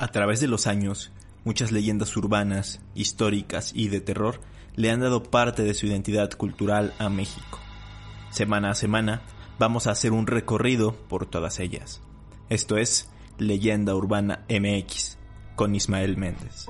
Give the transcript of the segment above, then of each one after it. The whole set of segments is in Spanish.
A través de los años, muchas leyendas urbanas, históricas y de terror le han dado parte de su identidad cultural a México. Semana a semana vamos a hacer un recorrido por todas ellas. Esto es Leyenda Urbana MX con Ismael Méndez.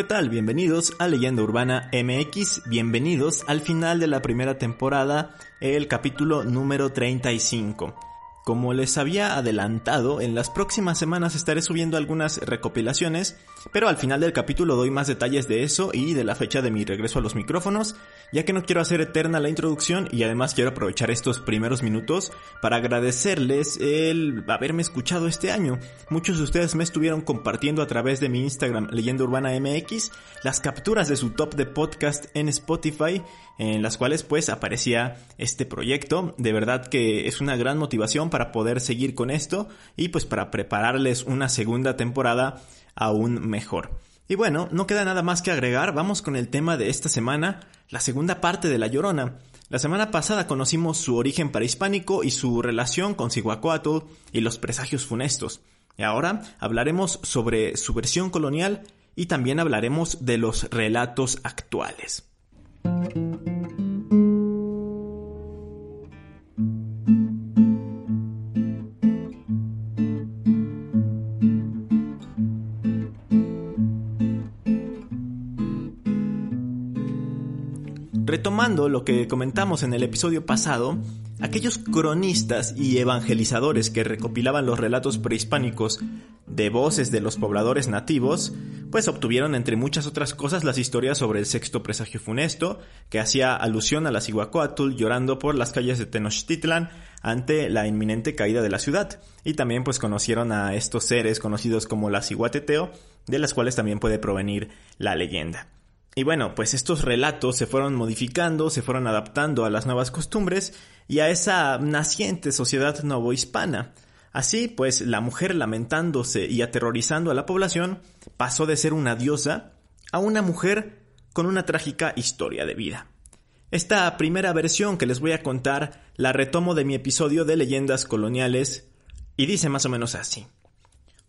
¿Qué tal? Bienvenidos a Leyenda Urbana MX, bienvenidos al final de la primera temporada, el capítulo número 35. Como les había adelantado, en las próximas semanas estaré subiendo algunas recopilaciones, pero al final del capítulo doy más detalles de eso y de la fecha de mi regreso a los micrófonos, ya que no quiero hacer eterna la introducción y además quiero aprovechar estos primeros minutos para agradecerles el haberme escuchado este año. Muchos de ustedes me estuvieron compartiendo a través de mi Instagram Leyenda Urbana MX las capturas de su top de podcast en Spotify, en las cuales pues aparecía este proyecto. De verdad que es una gran motivación para poder seguir con esto y pues para prepararles una segunda temporada aún mejor. Y bueno, no queda nada más que agregar, vamos con el tema de esta semana, la segunda parte de La Llorona. La semana pasada conocimos su origen prehispánico y su relación con Cihuacóatl y los presagios funestos. Y ahora hablaremos sobre su versión colonial y también hablaremos de los relatos actuales. Retomando lo que comentamos en el episodio pasado, aquellos cronistas y evangelizadores que recopilaban los relatos prehispánicos de voces de los pobladores nativos, pues obtuvieron entre muchas otras cosas las historias sobre el sexto presagio funesto, que hacía alusión a la Cihuacóatl llorando por las calles de Tenochtitlan ante la inminente caída de la ciudad, y también pues conocieron a estos seres conocidos como la Cihuateteo, de las cuales también puede provenir la leyenda. Y bueno, pues estos relatos se fueron modificando, se fueron adaptando a las nuevas costumbres y a esa naciente sociedad novohispana. Así, pues, la mujer lamentándose y aterrorizando a la población pasó de ser una diosa a una mujer con una trágica historia de vida. Esta primera versión que les voy a contar la retomo de mi episodio de leyendas coloniales y dice más o menos así.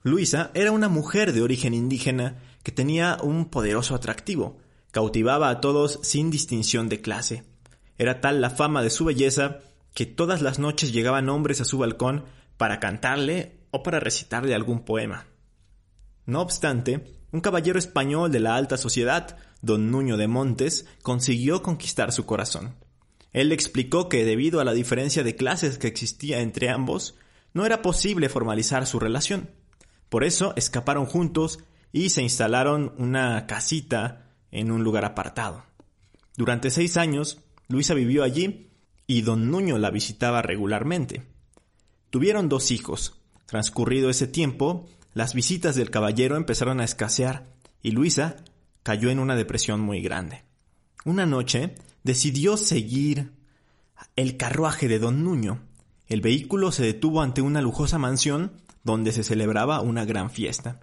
Luisa era una mujer de origen indígena que tenía un poderoso atractivo, Cautivaba a todos sin distinción de clase. Era tal la fama de su belleza que todas las noches llegaban hombres a su balcón para cantarle o para recitarle algún poema. No obstante, un caballero español de la alta sociedad, don Nuño de Montes, consiguió conquistar su corazón. Él le explicó que debido a la diferencia de clases que existía entre ambos, no era posible formalizar su relación. Por eso escaparon juntos y se instalaron una casita en un lugar apartado. Durante seis años, Luisa vivió allí y don Nuño la visitaba regularmente. Tuvieron dos hijos. Transcurrido ese tiempo, las visitas del caballero empezaron a escasear y Luisa cayó en una depresión muy grande. Una noche decidió seguir el carruaje de don Nuño. El vehículo se detuvo ante una lujosa mansión donde se celebraba una gran fiesta.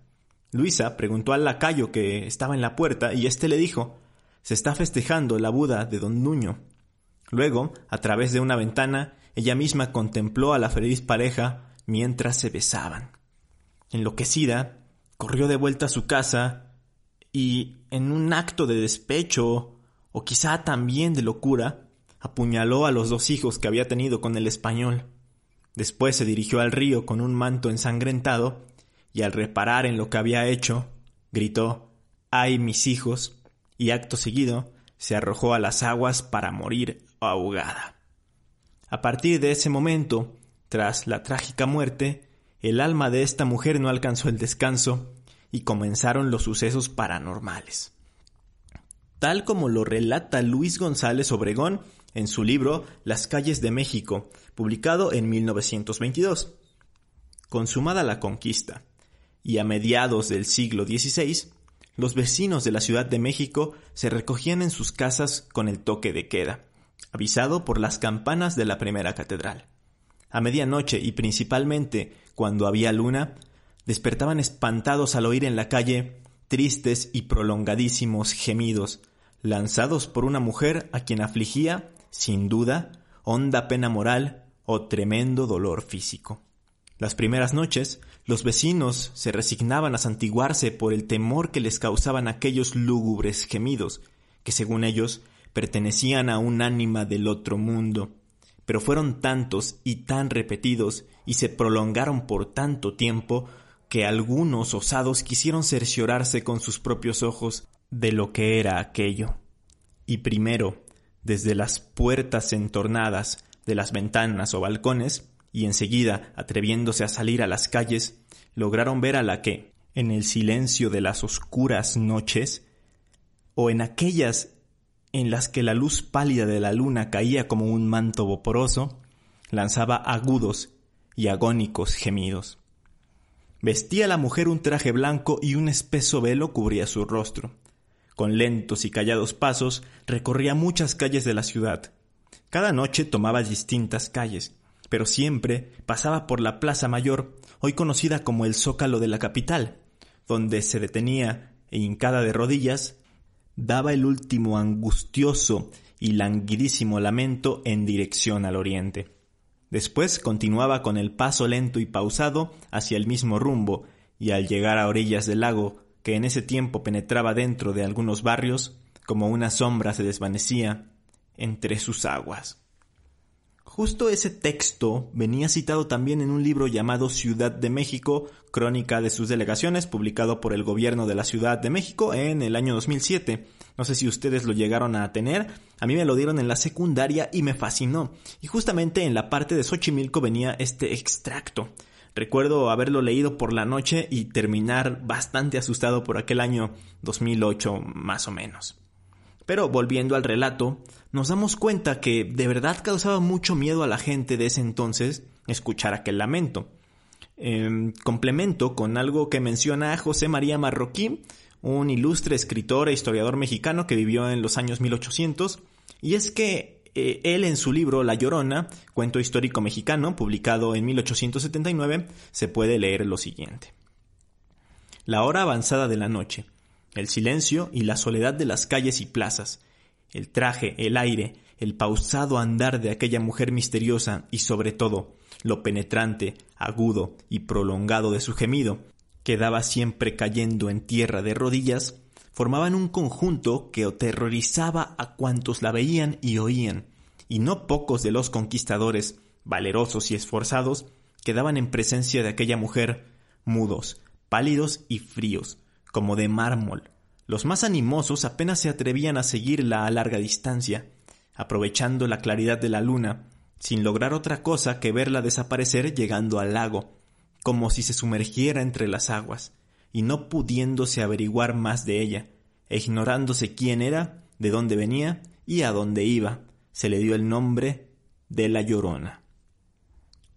Luisa preguntó al lacayo que estaba en la puerta y éste le dijo Se está festejando la Buda de don Nuño. Luego, a través de una ventana, ella misma contempló a la feliz pareja mientras se besaban. Enloquecida, corrió de vuelta a su casa y, en un acto de despecho, o quizá también de locura, apuñaló a los dos hijos que había tenido con el español. Después se dirigió al río con un manto ensangrentado y al reparar en lo que había hecho, gritó ¡Ay mis hijos! y acto seguido se arrojó a las aguas para morir ahogada. A partir de ese momento, tras la trágica muerte, el alma de esta mujer no alcanzó el descanso y comenzaron los sucesos paranormales. Tal como lo relata Luis González Obregón en su libro Las calles de México, publicado en 1922. Consumada la conquista, y a mediados del siglo XVI, los vecinos de la Ciudad de México se recogían en sus casas con el toque de queda, avisado por las campanas de la primera catedral. A medianoche y principalmente cuando había luna, despertaban espantados al oír en la calle tristes y prolongadísimos gemidos, lanzados por una mujer a quien afligía sin duda, honda pena moral o tremendo dolor físico. Las primeras noches, los vecinos se resignaban a santiguarse por el temor que les causaban aquellos lúgubres gemidos, que según ellos pertenecían a un ánima del otro mundo, pero fueron tantos y tan repetidos y se prolongaron por tanto tiempo que algunos osados quisieron cerciorarse con sus propios ojos de lo que era aquello. Y primero, desde las puertas entornadas de las ventanas o balcones, y enseguida, atreviéndose a salir a las calles, lograron ver a la que, en el silencio de las oscuras noches, o en aquellas en las que la luz pálida de la luna caía como un manto vaporoso, lanzaba agudos y agónicos gemidos. Vestía la mujer un traje blanco y un espeso velo cubría su rostro. Con lentos y callados pasos recorría muchas calles de la ciudad. Cada noche tomaba distintas calles, pero siempre pasaba por la Plaza Mayor, hoy conocida como el Zócalo de la capital, donde se detenía e hincada de rodillas, daba el último angustioso y languidísimo lamento en dirección al oriente. Después continuaba con el paso lento y pausado hacia el mismo rumbo, y al llegar a orillas del lago, que en ese tiempo penetraba dentro de algunos barrios, como una sombra se desvanecía entre sus aguas. Justo ese texto venía citado también en un libro llamado Ciudad de México, Crónica de sus delegaciones, publicado por el gobierno de la Ciudad de México en el año 2007. No sé si ustedes lo llegaron a tener, a mí me lo dieron en la secundaria y me fascinó. Y justamente en la parte de Xochimilco venía este extracto. Recuerdo haberlo leído por la noche y terminar bastante asustado por aquel año 2008 más o menos. Pero volviendo al relato, nos damos cuenta que de verdad causaba mucho miedo a la gente de ese entonces escuchar aquel lamento. Em, complemento con algo que menciona José María Marroquín, un ilustre escritor e historiador mexicano que vivió en los años 1800, y es que eh, él en su libro La Llorona, cuento histórico mexicano, publicado en 1879, se puede leer lo siguiente. La hora avanzada de la noche, el silencio y la soledad de las calles y plazas, el traje, el aire, el pausado andar de aquella mujer misteriosa y sobre todo lo penetrante, agudo y prolongado de su gemido, que daba siempre cayendo en tierra de rodillas, formaban un conjunto que aterrorizaba a cuantos la veían y oían, y no pocos de los conquistadores, valerosos y esforzados, quedaban en presencia de aquella mujer, mudos, pálidos y fríos, como de mármol. Los más animosos apenas se atrevían a seguirla a larga distancia, aprovechando la claridad de la luna, sin lograr otra cosa que verla desaparecer llegando al lago, como si se sumergiera entre las aguas, y no pudiéndose averiguar más de ella, e ignorándose quién era, de dónde venía y a dónde iba, se le dio el nombre de la Llorona.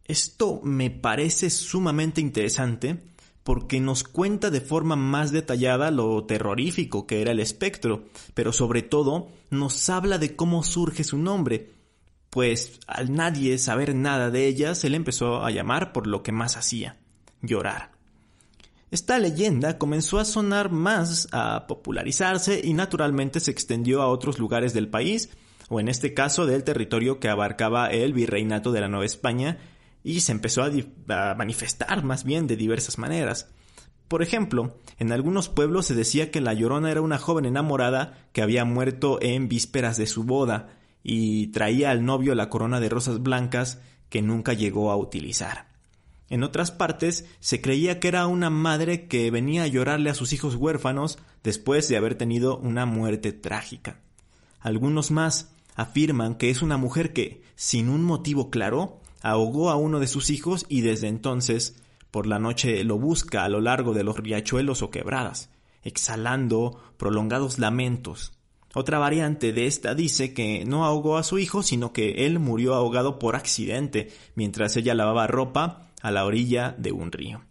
Esto me parece sumamente interesante porque nos cuenta de forma más detallada lo terrorífico que era el espectro, pero sobre todo nos habla de cómo surge su nombre, pues al nadie saber nada de ella se le empezó a llamar por lo que más hacía, llorar. Esta leyenda comenzó a sonar más, a popularizarse y naturalmente se extendió a otros lugares del país, o en este caso del territorio que abarcaba el virreinato de la Nueva España y se empezó a, manifestar más bien de diversas maneras. Por ejemplo, en algunos pueblos se decía que la Llorona era una joven enamorada que había muerto en vísperas de su boda y traía al novio la corona de rosas blancas que nunca llegó a utilizar. En otras partes se creía que era una madre que venía a llorarle a sus hijos huérfanos después de haber tenido una muerte trágica. Algunos más afirman que es una mujer que, sin un motivo claro, ahogó a uno de sus hijos y desde entonces por la noche lo busca a lo largo de los riachuelos o quebradas, exhalando prolongados lamentos. Otra variante de esta dice que no ahogó a su hijo, sino que él murió ahogado por accidente mientras ella lavaba ropa a la orilla de un río.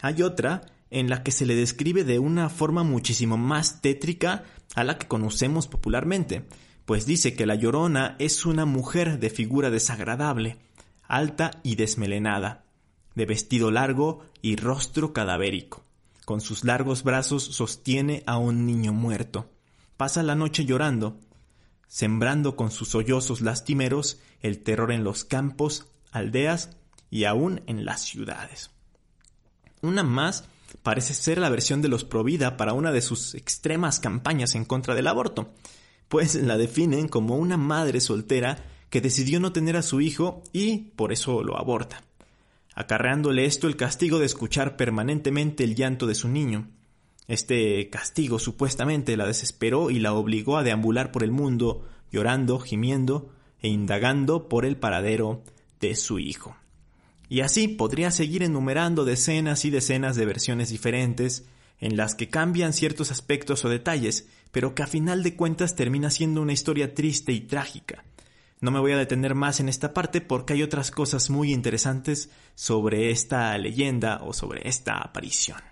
Hay otra en la que se le describe de una forma muchísimo más tétrica a la que conocemos popularmente, pues dice que la llorona es una mujer de figura desagradable, alta y desmelenada, de vestido largo y rostro cadavérico. Con sus largos brazos sostiene a un niño muerto. Pasa la noche llorando. sembrando con sus sollozos lastimeros el terror en los campos, aldeas y aún en las ciudades. Una más parece ser la versión de los Provida para una de sus extremas campañas en contra del aborto, pues la definen como una madre soltera que decidió no tener a su hijo y por eso lo aborta, acarreándole esto el castigo de escuchar permanentemente el llanto de su niño. Este castigo supuestamente la desesperó y la obligó a deambular por el mundo, llorando, gimiendo e indagando por el paradero de su hijo. Y así podría seguir enumerando decenas y decenas de versiones diferentes, en las que cambian ciertos aspectos o detalles, pero que a final de cuentas termina siendo una historia triste y trágica. No me voy a detener más en esta parte porque hay otras cosas muy interesantes sobre esta leyenda o sobre esta aparición.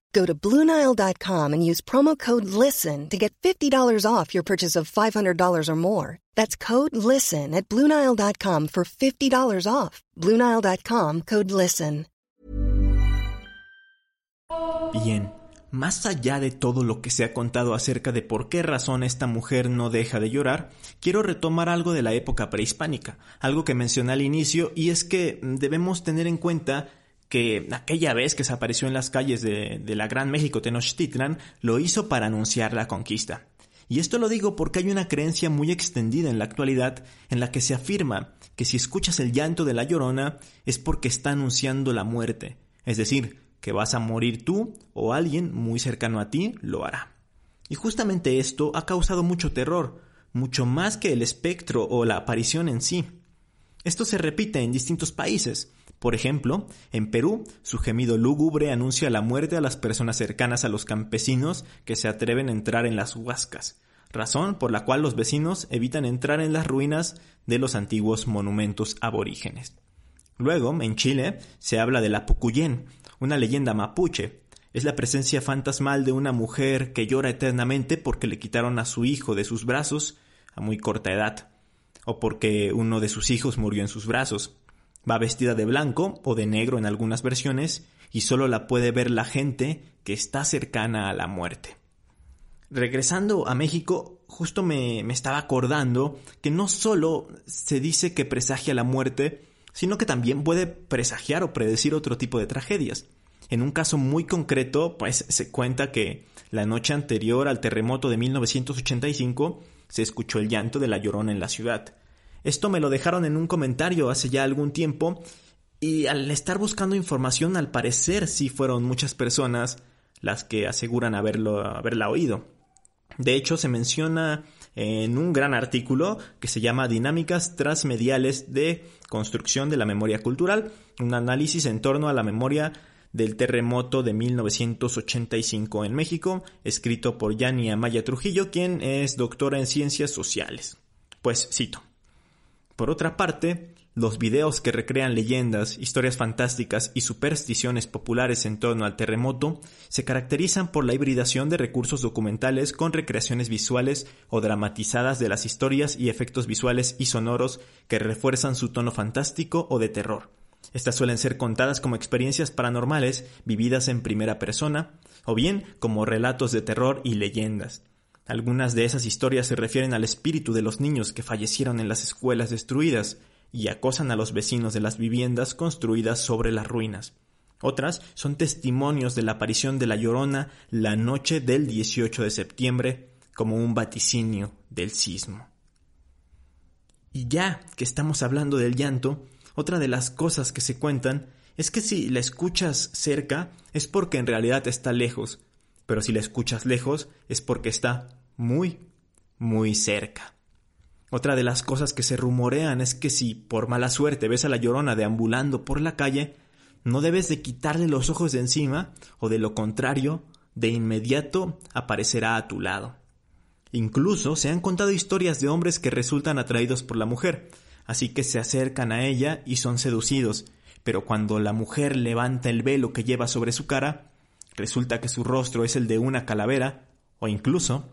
Go to Bluenile.com and use promo code LISTEN to get $50 off your purchase of $500 or more. That's code LISTEN at Bluenile.com for $50 off. Bluenile.com code LISTEN. Bien, más allá de todo lo que se ha contado acerca de por qué razón esta mujer no deja de llorar, quiero retomar algo de la época prehispánica, algo que mencioné al inicio, y es que debemos tener en cuenta que aquella vez que se apareció en las calles de, de la Gran México Tenochtitlan lo hizo para anunciar la conquista. Y esto lo digo porque hay una creencia muy extendida en la actualidad en la que se afirma que si escuchas el llanto de la llorona es porque está anunciando la muerte, es decir, que vas a morir tú o alguien muy cercano a ti lo hará. Y justamente esto ha causado mucho terror, mucho más que el espectro o la aparición en sí. Esto se repite en distintos países. Por ejemplo, en Perú, su gemido lúgubre anuncia la muerte a las personas cercanas a los campesinos que se atreven a entrar en las huascas, razón por la cual los vecinos evitan entrar en las ruinas de los antiguos monumentos aborígenes. Luego, en Chile, se habla de la Pucuyén, una leyenda mapuche. Es la presencia fantasmal de una mujer que llora eternamente porque le quitaron a su hijo de sus brazos a muy corta edad, o porque uno de sus hijos murió en sus brazos. Va vestida de blanco o de negro en algunas versiones y solo la puede ver la gente que está cercana a la muerte. Regresando a México, justo me, me estaba acordando que no solo se dice que presagia la muerte, sino que también puede presagiar o predecir otro tipo de tragedias. En un caso muy concreto, pues se cuenta que la noche anterior al terremoto de 1985 se escuchó el llanto de la llorona en la ciudad. Esto me lo dejaron en un comentario hace ya algún tiempo y al estar buscando información al parecer sí fueron muchas personas las que aseguran haberlo, haberla oído. De hecho se menciona en un gran artículo que se llama Dinámicas transmediales de construcción de la memoria cultural, un análisis en torno a la memoria del terremoto de 1985 en México, escrito por Yani Amaya Trujillo, quien es doctora en ciencias sociales. Pues cito. Por otra parte, los videos que recrean leyendas, historias fantásticas y supersticiones populares en torno al terremoto se caracterizan por la hibridación de recursos documentales con recreaciones visuales o dramatizadas de las historias y efectos visuales y sonoros que refuerzan su tono fantástico o de terror. Estas suelen ser contadas como experiencias paranormales vividas en primera persona, o bien como relatos de terror y leyendas. Algunas de esas historias se refieren al espíritu de los niños que fallecieron en las escuelas destruidas, y acosan a los vecinos de las viviendas construidas sobre las ruinas. Otras son testimonios de la aparición de la Llorona la noche del 18 de septiembre como un vaticinio del sismo. Y ya que estamos hablando del llanto, otra de las cosas que se cuentan es que si la escuchas cerca es porque en realidad está lejos, pero si la escuchas lejos es porque está muy, muy cerca. Otra de las cosas que se rumorean es que si por mala suerte ves a la llorona deambulando por la calle, no debes de quitarle los ojos de encima o de lo contrario, de inmediato aparecerá a tu lado. Incluso se han contado historias de hombres que resultan atraídos por la mujer, así que se acercan a ella y son seducidos, pero cuando la mujer levanta el velo que lleva sobre su cara, resulta que su rostro es el de una calavera o incluso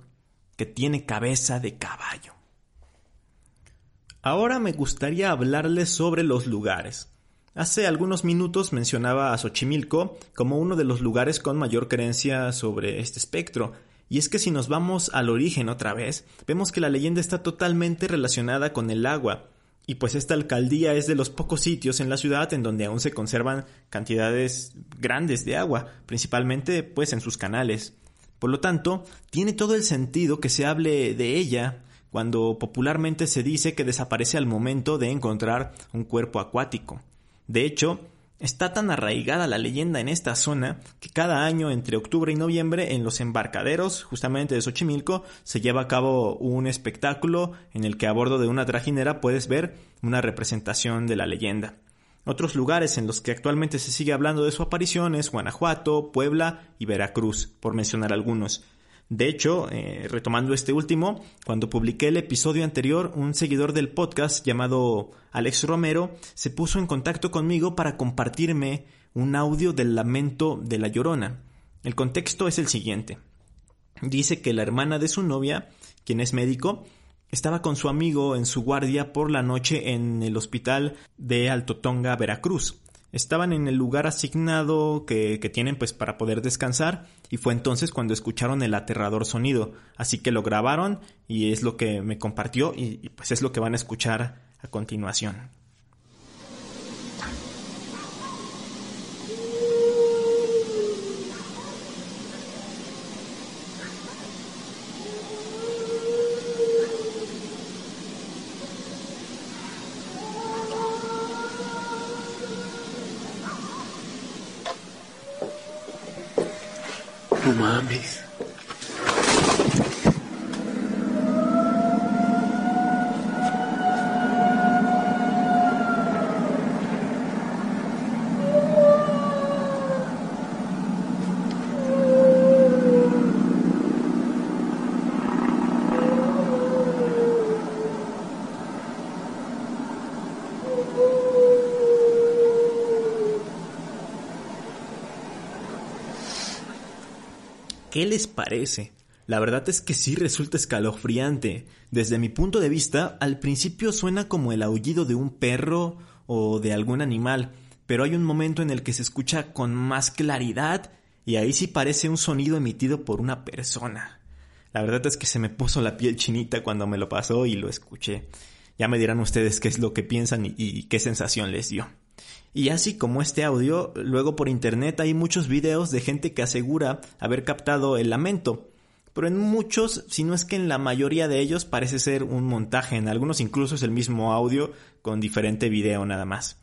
que tiene cabeza de caballo. Ahora me gustaría hablarles sobre los lugares. Hace algunos minutos mencionaba a Xochimilco como uno de los lugares con mayor creencia sobre este espectro, y es que si nos vamos al origen otra vez, vemos que la leyenda está totalmente relacionada con el agua, y pues esta alcaldía es de los pocos sitios en la ciudad en donde aún se conservan cantidades grandes de agua, principalmente pues en sus canales. Por lo tanto, tiene todo el sentido que se hable de ella cuando popularmente se dice que desaparece al momento de encontrar un cuerpo acuático. De hecho, Está tan arraigada la leyenda en esta zona que cada año entre octubre y noviembre en los embarcaderos justamente de Xochimilco se lleva a cabo un espectáculo en el que a bordo de una trajinera puedes ver una representación de la leyenda. Otros lugares en los que actualmente se sigue hablando de su aparición es Guanajuato, Puebla y Veracruz, por mencionar algunos. De hecho, eh, retomando este último, cuando publiqué el episodio anterior, un seguidor del podcast llamado Alex Romero se puso en contacto conmigo para compartirme un audio del lamento de la llorona. El contexto es el siguiente. Dice que la hermana de su novia, quien es médico, estaba con su amigo en su guardia por la noche en el hospital de Altotonga, Veracruz. Estaban en el lugar asignado que, tienen pues para poder descansar y fue entonces cuando escucharon el aterrador sonido. Así que lo grabaron y es lo que me compartió y pues es lo que van a escuchar a continuación. No ¿Qué les parece? La verdad es que sí resulta escalofriante. Desde mi punto de vista, al principio suena como el aullido de un perro o de algún animal, pero hay un momento en el que se escucha con más claridad y ahí sí parece un sonido emitido por una persona. La verdad es que se me puso la piel chinita cuando me lo pasó y lo escuché. Ya me dirán ustedes qué es lo que piensan y, qué sensación les dio. Y así como este audio, luego por internet hay muchos videos de gente que asegura haber captado el lamento. Pero en muchos, si no es que en la mayoría de ellos, parece ser un montaje. En algunos incluso es el mismo audio con diferente video nada más.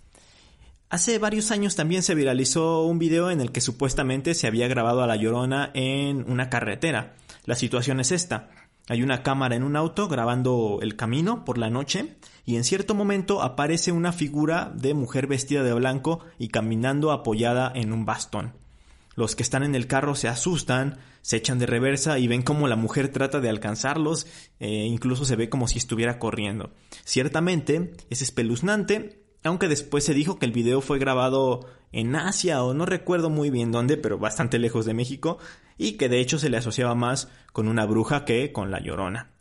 Hace varios años también se viralizó un video en el que supuestamente se había grabado a la llorona en una carretera. La situación es esta. Hay una cámara en un auto grabando el camino por la noche y en cierto momento aparece una figura de mujer vestida de blanco y caminando apoyada en un bastón. Los que están en el carro se asustan, se echan de reversa y ven como la mujer trata de alcanzarlos, e incluso se ve como si estuviera corriendo. Ciertamente es espeluznante, aunque después se dijo que el video fue grabado en Asia o no recuerdo muy bien dónde, pero bastante lejos de México, y que de hecho se le asociaba más con una bruja que con la llorona.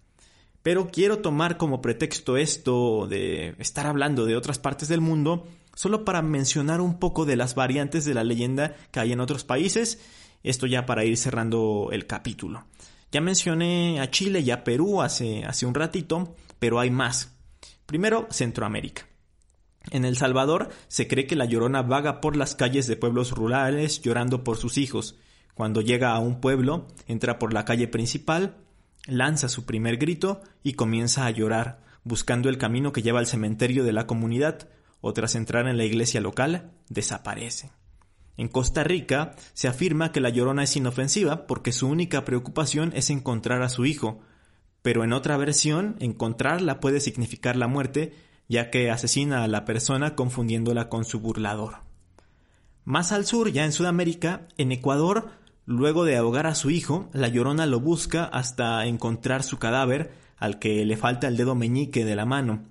Pero quiero tomar como pretexto esto de estar hablando de otras partes del mundo, solo para mencionar un poco de las variantes de la leyenda que hay en otros países, esto ya para ir cerrando el capítulo. Ya mencioné a Chile y a Perú hace, hace un ratito, pero hay más. Primero, Centroamérica. En El Salvador se cree que la llorona vaga por las calles de pueblos rurales llorando por sus hijos. Cuando llega a un pueblo, entra por la calle principal, lanza su primer grito y comienza a llorar, buscando el camino que lleva al cementerio de la comunidad, o tras entrar en la iglesia local, desaparece. En Costa Rica se afirma que la llorona es inofensiva porque su única preocupación es encontrar a su hijo, pero en otra versión, encontrarla puede significar la muerte, ya que asesina a la persona confundiéndola con su burlador. Más al sur, ya en Sudamérica, en Ecuador, luego de ahogar a su hijo, la llorona lo busca hasta encontrar su cadáver, al que le falta el dedo meñique de la mano.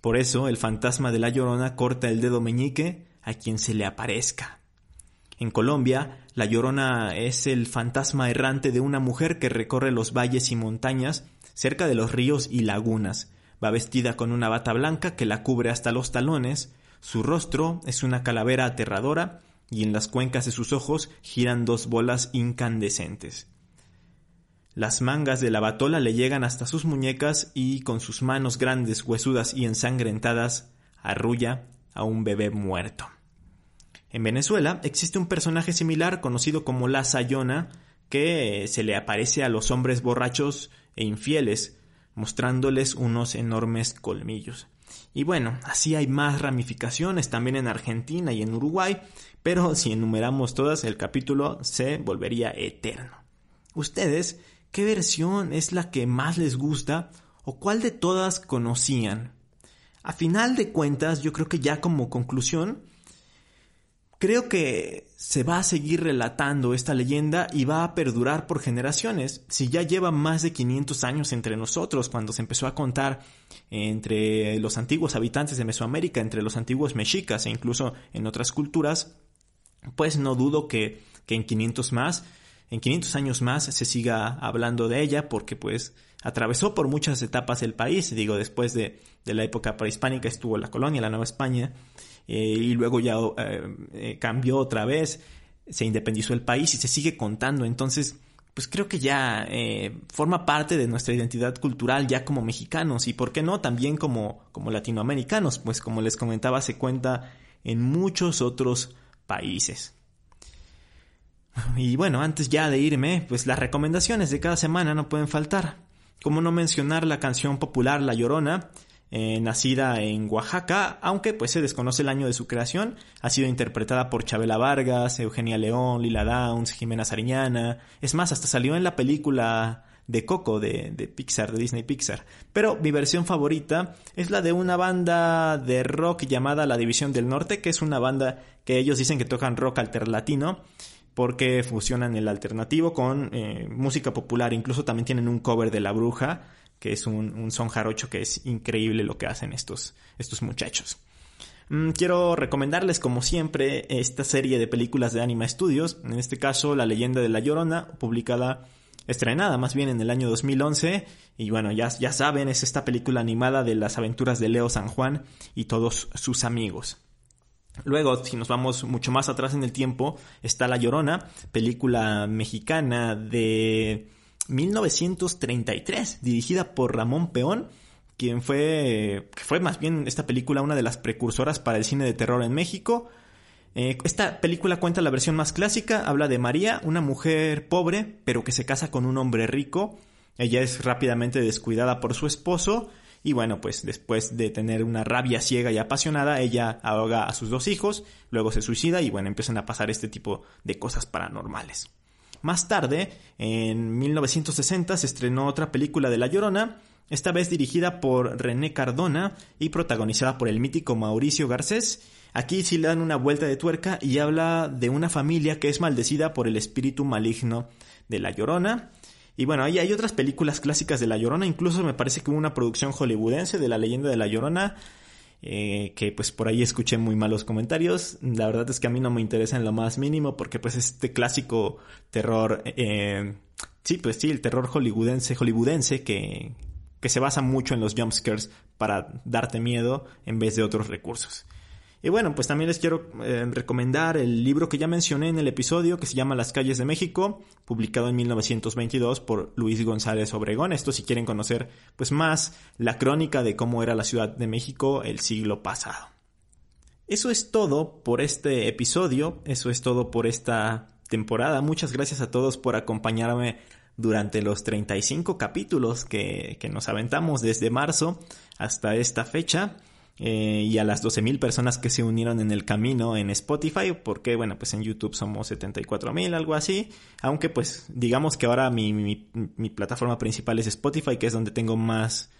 Por eso el fantasma de la llorona corta el dedo meñique a quien se le aparezca. En Colombia, la llorona es el fantasma errante de una mujer que recorre los valles y montañas cerca de los ríos y lagunas, Va vestida con una bata blanca que la cubre hasta los talones, su rostro es una calavera aterradora y en las cuencas de sus ojos giran dos bolas incandescentes. Las mangas de la batola le llegan hasta sus muñecas y con sus manos grandes, huesudas y ensangrentadas arrulla a un bebé muerto. En Venezuela existe un personaje similar conocido como la Sayona que se le aparece a los hombres borrachos e infieles mostrándoles unos enormes colmillos. Y bueno, así hay más ramificaciones también en Argentina y en Uruguay, pero si enumeramos todas el capítulo se volvería eterno. ¿Ustedes qué versión es la que más les gusta o cuál de todas conocían? A final de cuentas, yo creo que ya como conclusión, Creo que se va a seguir relatando esta leyenda y va a perdurar por generaciones. Si ya lleva más de 500 años entre nosotros, cuando se empezó a contar entre los antiguos habitantes de Mesoamérica, entre los antiguos mexicas e incluso en otras culturas, pues no dudo que, en 500 más, en 500 años más se siga hablando de ella porque pues atravesó por muchas etapas el país, digo, después de, de la época prehispánica estuvo la colonia, la Nueva España, eh, y luego ya eh, eh, cambió otra vez, se independizó el país y se sigue contando. Entonces, pues creo que ya forma parte de nuestra identidad cultural ya como mexicanos y, ¿por qué no?, también como, como latinoamericanos, pues como les comentaba, se cuenta en muchos otros países. Y bueno, antes ya de irme, pues las recomendaciones de cada semana no pueden faltar. Como no mencionar la canción popular La Llorona, eh, nacida en Oaxaca, aunque pues se desconoce el año de su creación, ha sido interpretada por Chabela Vargas, Eugenia León, Lila Downs, Jimena Sariñana, es más, hasta salió en la película de Coco de, Pixar, de Disney Pixar. Pero mi versión favorita es la de una banda de rock llamada La División del Norte, que es una banda que ellos dicen que tocan rock alterlatino porque fusionan el alternativo con eh, música popular, incluso también tienen un cover de La Bruja, que es un, son jarocho que es increíble lo que hacen estos, estos muchachos. Mm, quiero recomendarles, como siempre, esta serie de películas de Anima Studios, en este caso La leyenda de la Llorona, publicada, estrenada más bien en el año 2011, y bueno, ya, ya saben, es esta película animada de las aventuras de Leo San Juan y todos sus amigos. Luego, si nos vamos mucho más atrás en el tiempo, está La Llorona, película mexicana de 1933, dirigida por Ramón Peón, quien fue, fue más bien esta película una de las precursoras para el cine de terror en México. Eh, esta película cuenta la versión más clásica, habla de María, una mujer pobre, pero que se casa con un hombre rico. Ella es rápidamente descuidada por su esposo y bueno, pues después de tener una rabia ciega y apasionada, ella ahoga a sus dos hijos, luego se suicida y bueno, empiezan a pasar este tipo de cosas paranormales. Más tarde, en 1960, se estrenó otra película de La Llorona, esta vez dirigida por René Cardona y protagonizada por el mítico Mauricio Garcés. Aquí sí le dan una vuelta de tuerca y habla de una familia que es maldecida por el espíritu maligno de La Llorona. Y bueno, ahí hay otras películas clásicas de La Llorona, incluso me parece que hubo una producción hollywoodense de la leyenda de La Llorona, eh, que pues por ahí escuché muy malos comentarios. La verdad es que a mí no me interesa en lo más mínimo porque pues este clásico terror, eh, sí, pues sí, el terror hollywoodense, hollywoodense que, que se basa mucho en los jumpscares para darte miedo en vez de otros recursos. Y bueno, pues también les quiero eh, recomendar el libro que ya mencioné en el episodio que se llama Las calles de México, publicado en 1922 por Luis González Obregón. Esto si quieren conocer pues más la crónica de cómo era la Ciudad de México el siglo pasado. Eso es todo por este episodio, eso es todo por esta temporada. Muchas gracias a todos por acompañarme durante los 35 capítulos que, que nos aventamos desde marzo hasta esta fecha. Eh, y a las 12.000 personas que se unieron en el camino en Spotify, porque bueno, pues en YouTube somos 74.000, algo así, aunque pues digamos que ahora mi, mi, mi, plataforma principal es Spotify, que es donde tengo más,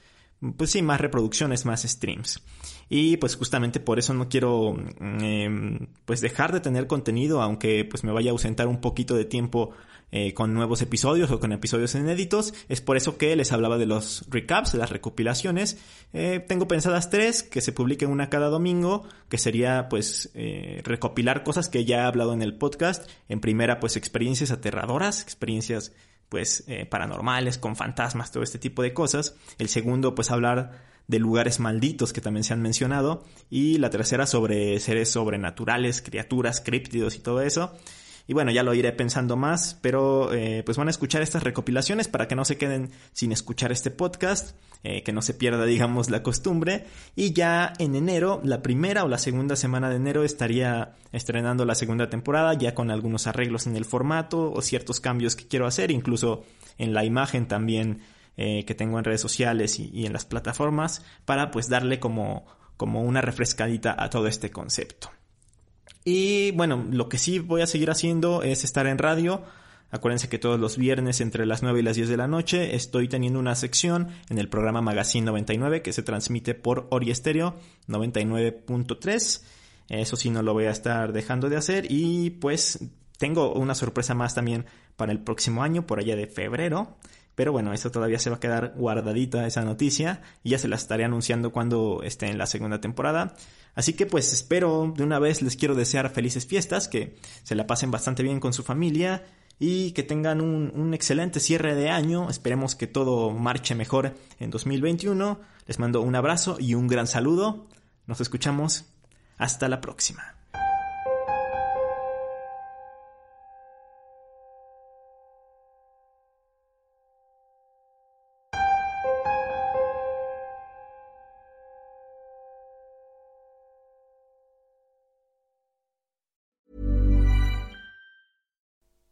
pues sí, más reproducciones, más streams. Y pues justamente por eso no quiero eh, pues dejar de tener contenido, aunque pues me vaya a ausentar un poquito de tiempo eh, con nuevos episodios o con episodios inéditos. Es por eso que les hablaba de los recaps, de las recopilaciones. Eh, tengo pensadas tres que se publiquen una cada domingo, que sería pues eh, recopilar cosas que ya he hablado en el podcast. En primera pues experiencias aterradoras, experiencias pues paranormales, con fantasmas, todo este tipo de cosas. El segundo pues hablar de lugares malditos que también se han mencionado. Y la tercera sobre seres sobrenaturales, criaturas, críptidos y todo eso. Y bueno, ya lo iré pensando más, pero eh, pues van a escuchar estas recopilaciones para que no se queden sin escuchar este podcast, eh, que no se pierda, digamos, la costumbre. Y ya en enero, la primera o la segunda semana de enero, estaría estrenando la segunda temporada, ya con algunos arreglos en el formato o ciertos cambios que quiero hacer, incluso en la imagen también eh, que tengo en redes sociales y, y en las plataformas, para pues darle como, como una refrescadita a todo este concepto. Y bueno, lo que sí voy a seguir haciendo es estar en radio. Acuérdense que todos los viernes entre las 9 y las 10 de la noche estoy teniendo una sección en el programa Magazine 99 que se transmite por Ori Estéreo 99.3. Eso sí no lo voy a estar dejando de hacer y pues tengo una sorpresa más también para el próximo año, por allá de febrero. Pero bueno, eso todavía se va a quedar guardadita esa noticia y ya se la estaré anunciando cuando esté en la segunda temporada. Así que pues espero de una vez les quiero desear felices fiestas, que se la pasen bastante bien con su familia y que tengan un, excelente cierre de año. Esperemos que todo marche mejor en 2021. Les mando un abrazo y un gran saludo. Nos escuchamos. Hasta la próxima.